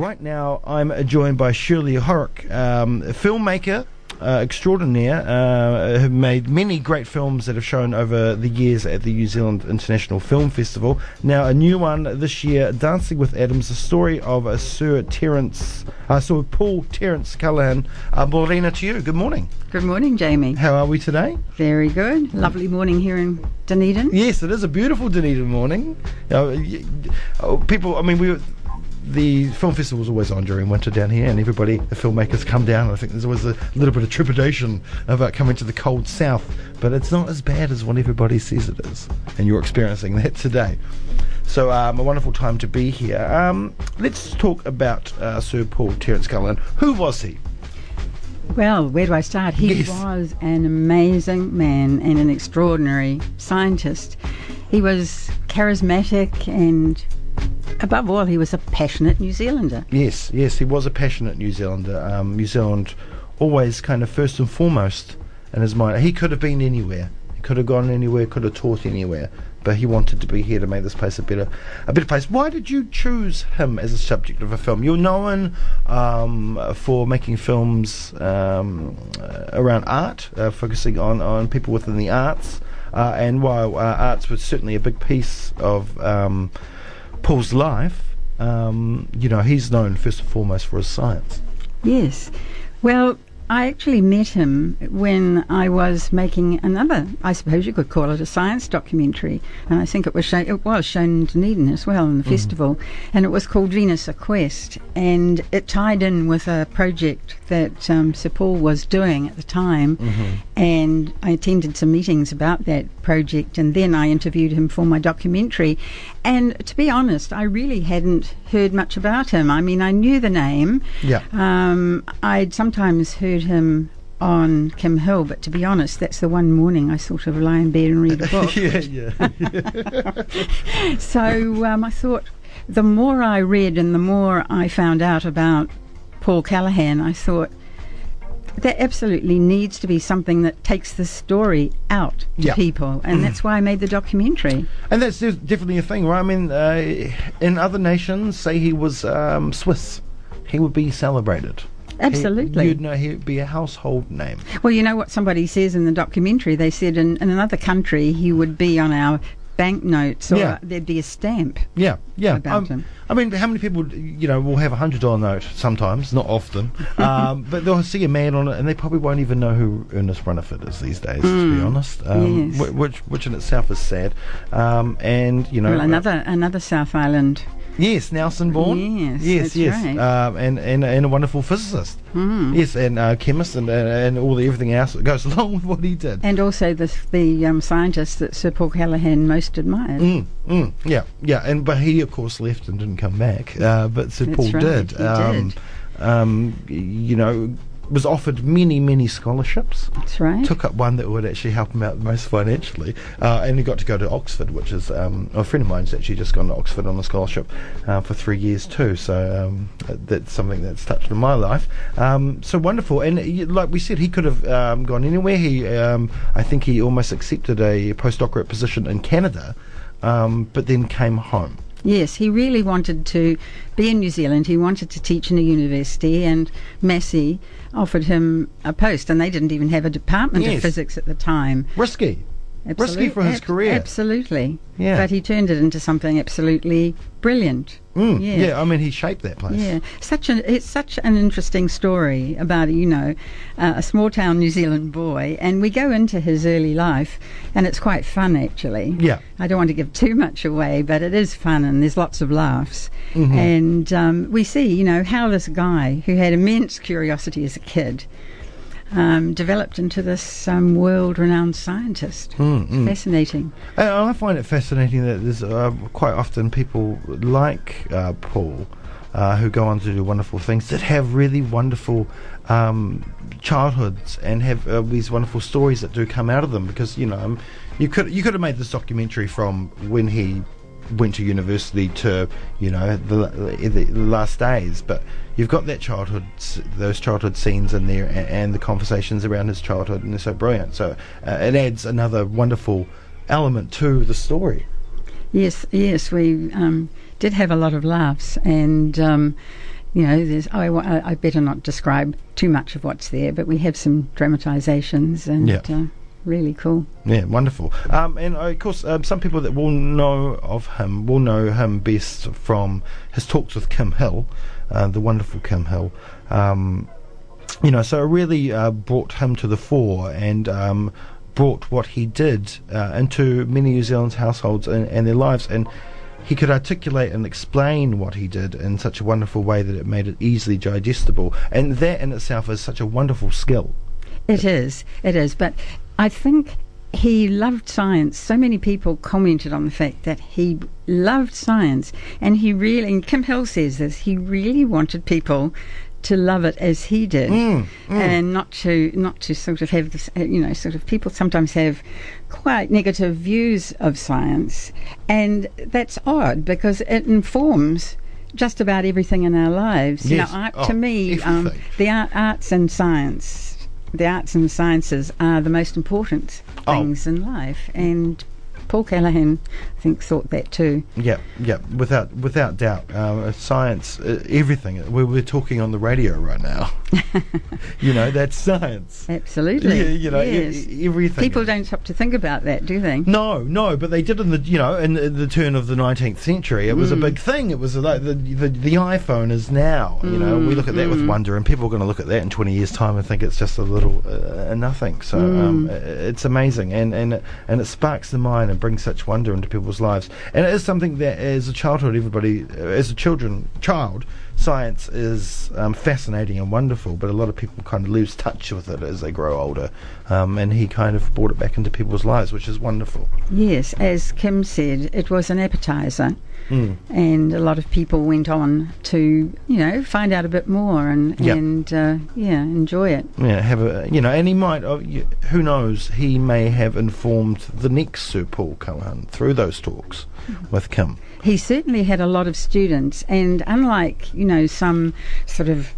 Right now, I'm joined by Shirley Horrocks, um, a filmmaker uh, extraordinaire, uh, have made many great films that have shown over the years at the New Zealand International Film Festival. Now, a new one this year, Dancing with Atoms, the story of uh, Sir Terence, uh, Sir Paul Terence Callaghan. Uh, Morena to you. Good morning. Good morning, Jamie. How are we today? Very good. Lovely morning here in Dunedin. Yes, it is a beautiful Dunedin morning. Uh, y- people, I mean, we were the film festival is always on during winter down here, and everybody, the filmmakers, come down. I think there's always a little bit of trepidation about coming to the cold south, but it's not as bad as what everybody says it is, and you're experiencing that today. So, um, a wonderful time to be here. Um, let's talk about uh, Sir Paul Terence Callaghan. Who was he? Well, where do I start? He Yes. was an amazing man and an extraordinary scientist. He was charismatic and, above all, he was a passionate New Zealander. Yes, yes, he was a passionate New Zealander. Um, New Zealand always kind of first and foremost in his mind. He could have been anywhere. He could have gone anywhere, could have taught anywhere. But he wanted to be here to make this place a better, a better place. Why did you choose him as a subject of a film? You're known um, for making films um, around art, uh, focusing on, on people within the arts. Uh, and while uh, arts was certainly a big piece of um, Paul's life, um, you know, he's known first and foremost for his science. Yes. Well, I actually met him when I was making another, I suppose you could call it a science documentary, and I think it was shown, it was shown in Dunedin as well in the festival, and it was called Venus: A Quest, and it tied in with a project that um, Sir Paul was doing at the time, and I attended some meetings about that project, and then I interviewed him for my documentary, and to be honest, I really hadn't heard much about him. I mean, I knew the name. Yeah. Um, I'd sometimes heard him on Kim Hill, but to be honest, that's the one morning I sort of lie in bed and read a book. yeah, yeah. so um, I thought the more I read and the more I found out about Paul Callaghan, I thought there absolutely needs to be something that takes the story out to people, and that's why I made the documentary. and that's definitely a thing, right? I mean, uh, in other nations, say he was um, Swiss, he would be celebrated. He- Absolutely. you'd know he'd be a household name. Well, you know what somebody says in the documentary? They said in, in another country he would be on our banknotes or Yeah. there'd be a stamp. Yeah, yeah. About Um, him. I mean, how many people, you know, will have a hundred dollar note sometimes, not often, um, but they'll see a man on it, and they probably won't even know who Ernest Rutherford is these days. To be honest, um, Hmm. yes. wh- which which in itself is sad. Um, and you know, Well, uh, another another South Island. Yes, Nelson Bourne. Yes, yes, yes. right. Um, and, and and a wonderful physicist. Mm. Yes, and uh, chemist and, and and all the everything else that goes along with what he did. And also the the um, scientist that Sir Paul Callaghan most admired. Mm, mm, yeah, yeah, and but he of course left and didn't come back. Uh, but Sir That's Paul right, did. he um, did. Um, you know, was offered many many scholarships. That's right. Took up one that would actually help him out most financially, uh, and he got to go to Oxford, which is um, a friend of mine's actually just gone to Oxford on a scholarship uh, for three years too. So um, that's something that's touched on my life. Um, so wonderful, and like we said, he could have um, gone anywhere. He, um, I think, he almost accepted a postdoctorate position in Canada, um, but then came home. Yes, he really wanted to be in New Zealand. He wanted to teach in a university, and Massey offered him a post, and they didn't even have a department Yes. of physics at the time. Risky. Risky for his ab- career. Absolutely. Yeah. But he turned it into something absolutely brilliant. Mm, Yeah. yeah. I mean, he shaped that place. Yeah, such an it's such an interesting story about you know uh, a small town New Zealand boy, and we go into his early life, and it's quite fun actually. Yeah. I don't want to give too much away, but it is fun, and there's lots of laughs, Mm-hmm. and um, we see you know how this guy who had immense curiosity as a kid. Um, developed into this um, world-renowned scientist. Mm, mm. Fascinating. And I find it fascinating that there's uh, quite often people like uh, Paul uh, who go on to do wonderful things that have really wonderful um, childhoods and have uh, these wonderful stories that do come out of them. Because you know, um, you could you could have made this documentary from when he went to university to you know the, the last days, but you've got that childhood, those childhood scenes in there, and, and the conversations around his childhood, and they're so brilliant. So uh, it adds another wonderful element to the story. Yes, yes, we um, did have a lot of laughs, and um, you know, there's. Oh, I, I I better not describe too much of what's there, but we have some dramatisations and Yeah. uh, really cool. Yeah, wonderful. Um, and uh, of course, um, some people that will know of him will know him best from his talks with Kim Hill, uh, the wonderful Kim Hill. Um, you know, so it really uh, brought him to the fore and um, brought what he did uh, into many New Zealand's households and, and their lives. And he could articulate and explain what he did in such a wonderful way that it made it easily digestible. And that in itself is such a wonderful skill. It is, it is. But I think he loved science. So many people commented on the fact that he loved science, and he really, and Kim Hill says this, he really wanted people to love it as he did, Mm, and not to not to sort of have this, uh, you know, sort of people sometimes have quite negative views of science, and that's odd because it informs. Just about everything in our lives. You know, Yes. art, Oh, to me, um, the art, arts and science, the arts and sciences are the most important Oh. things in life. And Paul Callaghan, I think, thought that too. Yeah, yeah, without without doubt. Um, science, uh, everything. We're, we're talking on the radio right now. you know, that's science. Absolutely. Yeah, you know, yes. e- everything. People don't stop to think about that, do they? No, no, but they did in the you know in, the- the turn of the nineteenth century. It was a Mm. big thing. It was like the, the the iPhone is now. You know, we look at that Mm, with wonder, and people are going to look at that in twenty years' time and think it's just a little uh, nothing. So um, Mm. it's amazing, and and and it sparks the mind and brings such wonder into people's lives. And it is something that, as a childhood, everybody, as a children child, science is um, fascinating and wonderful. But a lot of people kind of lose touch with it as they grow older. Um, and he kind of brought it back into people's lives, which is wonderful. Yes, as Kim said, it was an appetizer. Mm. And a lot of people went on to, you know, find out a bit more and, Yeah. and uh, yeah, enjoy it. Yeah, have a you know, and he might. Uh, who knows? He may have informed the next Sir Paul Cohen through those talks with Kim. He certainly had a lot of students, and unlike you know some sort of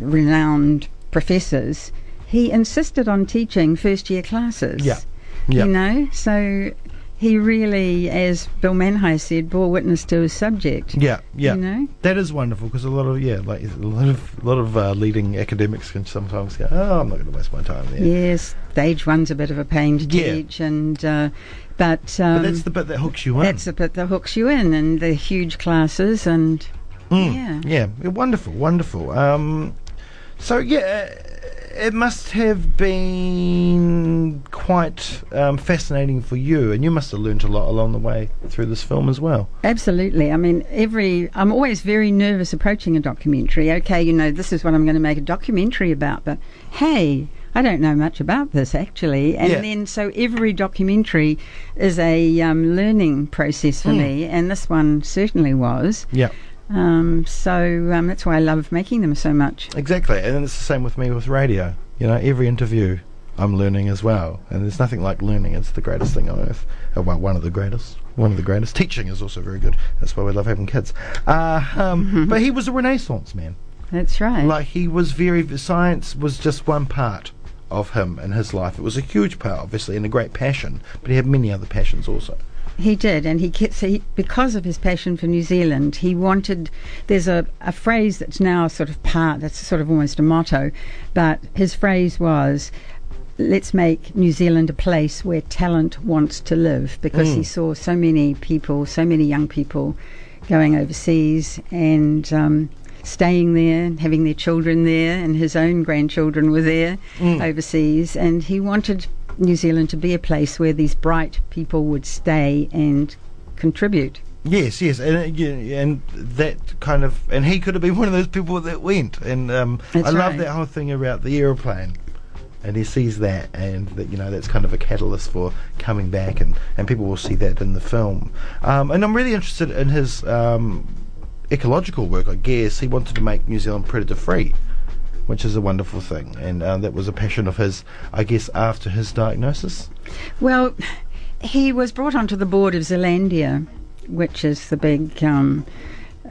renowned professors, he insisted on teaching first year classes. Yeah. Yeah. You know, so he really, as Bill Manhire said, bore witness to his subject. Yeah, yeah. You know? That is wonderful because a lot of yeah, like a lot of lot of uh, leading academics can sometimes go, oh, I'm not going to waste my time there. Yes, stage one's a bit of a pain to Yeah. teach, and uh, but um, But that's the bit that hooks you in. that's the bit that hooks you in, and the huge classes, and Mm, yeah. yeah, yeah, wonderful, wonderful. Um, so yeah, it must have been quite um, fascinating for you, and you must have learnt a lot along the way through this film as well. Absolutely. I mean, every I'm always very nervous approaching a documentary. Okay, you know, this is what I'm going to make a documentary about, but hey, I don't know much about this actually. And Yeah. then so every documentary is a um, learning process for Mm. me, and this one certainly was. Yeah. Um, so um, that's why I love making them so much. Exactly, and it's the same with me with radio. You know, every interview I'm learning as well, and there's nothing like learning. It's the greatest thing on earth. Uh, well, one of the greatest. One of the greatest. Teaching is also very good. That's why we love having kids. Uh, um, But he was a Renaissance man. That's right. Like he was very. Science was just one part of him and his life. It was a huge part, obviously, and a great passion. But he had many other passions also. He did, and he, kept, so he because of his passion for New Zealand, he wanted. There's a, a phrase that's now sort of part. That's sort of almost a motto, but his phrase was, "Let's make New Zealand a place where talent wants to live," because he Mm. saw so many people, so many young people, going overseas and. Um, Staying there, having their children there, and his own grandchildren were there Mm. overseas, and he wanted New Zealand to be a place where these bright people would stay and contribute. Yes, yes, and uh, and that kind of, and he could have been one of those people that went. And um, I love right. that whole thing about the aeroplane, and he sees that, and that you know that's kind of a catalyst for coming back, and and people will see that in the film. Um, and I'm really interested in his um, ecological work. I guess he wanted to make New Zealand predator free. Which is a wonderful thing, and uh, that was a passion of his, I guess, after his diagnosis. Well, he was brought onto the board of Zealandia, which is the big um,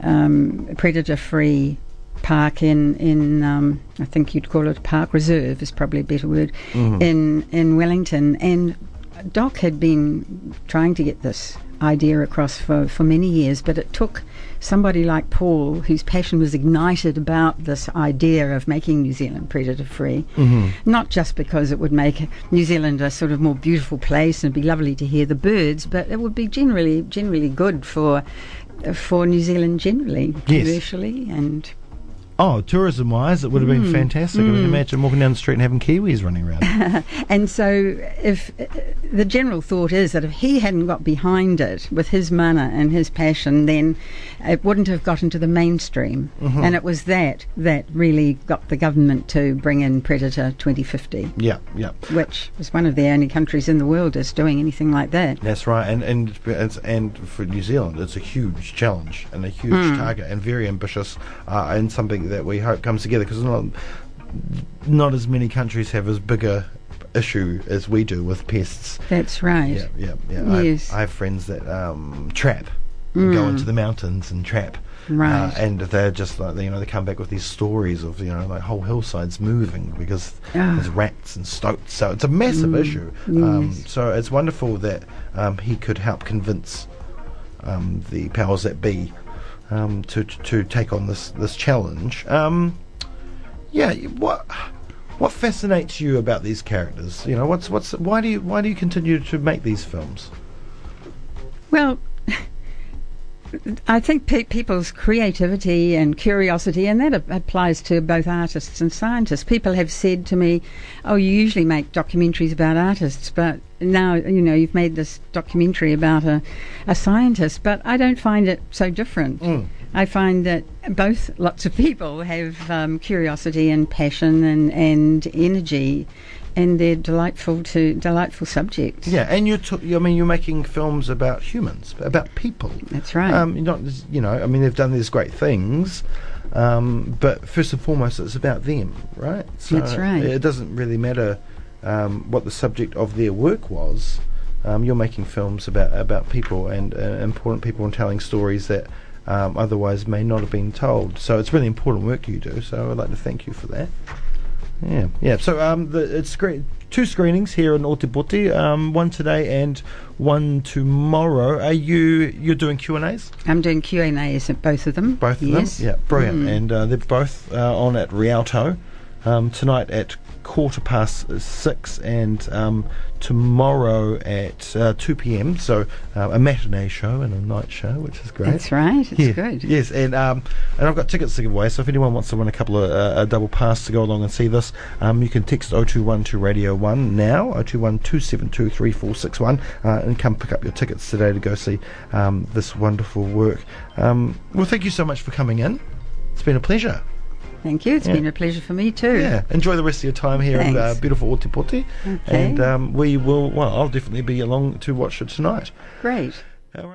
um, predator-free park in in um, I think you'd call it park reserve is probably a better word Mhm. in in Wellington and. Doc had been trying to get this idea across for, for many years, but it took somebody like Paul, whose passion was ignited about this idea of making New Zealand predator free, Mm-hmm. not just because it would make New Zealand a sort of more beautiful place and it'd be lovely to hear the birds, but it would be generally generally good for for New Zealand generally, Yes. commercially and Oh, tourism wise, it would have Mm. been fantastic. I mean, imagine walking down the street and having Kiwis running around. And so, if uh, the general thought is that if he hadn't got behind it with his mana and his passion, then it wouldn't have got into the mainstream. Mm-hmm. And it was that that really got the government to bring in Predator 2050, yeah, yeah. which was one of the only countries in the world that's doing anything like that. That's right, and and it's, and for New Zealand, it's a huge challenge and a huge Hmm. target, and very ambitious, uh, and something that we hope comes together because not not as many countries have as big a issue as we do with pests. That's right. Yeah, yeah, yeah. Yes. I, I have friends that um, trap, and go into the mountains and trap. Right. Uh, and they're just like you know they come back with these stories of you know like whole hillsides moving because Ah. there's rats and stoats. So it's a massive issue. Um, yes. so it's wonderful that um, he could help convince um, the powers that be um, to, to take on this this challenge. Um, yeah, what what fascinates you about these characters? You know, what's what's why do you why do you continue to make these films? Well, I think pe- people's creativity and curiosity, and that a- applies to both artists and scientists. People have said to me, "Oh, you usually make documentaries about artists, but now you know you've made this documentary about a, a scientist." But I don't find it so different. Mm. I find that both lots of people have um, curiosity and passion and, and energy, and they're delightful to delightful subjects. Yeah, and you're t- I mean you're making films about humans, about people. That's right. Um, not you know I mean they've done these great things, um, but first and foremost it's about them, right? So That's right. It doesn't really matter um, what the subject of their work was. Um, you're making films about about people and uh, important people and telling stories that. Um, otherwise, may not have been told. So it's really important work you do. So I'd like to thank you for that. Yeah, yeah. So um, the it's screen two screenings here in Ōtepoti, um, one today and one tomorrow. Are you you're doing Q and A's? I'm doing Q and A's at both of them. Both of yes. them. Yeah, brilliant. Mm. And uh, they're both uh, on at Rialto um, tonight at quarter past six, and um, tomorrow at uh, two p.m. So uh, a matinee show and a night show, which is great. That's right. It's Yeah, good. Yes, and um, and I've got tickets to give away. So if anyone wants to win a couple of uh, a double pass to go along and see this, um, you can text 021 Radio One now 021 272 3461 uh, and come pick up your tickets today to go see um, this wonderful work. Um, well, thank you so much for coming in. It's been a pleasure. Thank you. It's Yeah. been a pleasure for me too. Yeah, enjoy the rest of your time here in uh, beautiful Ōtepoti, Okay. and um, we will. Well, I'll definitely be along to watch it tonight. Great. All right.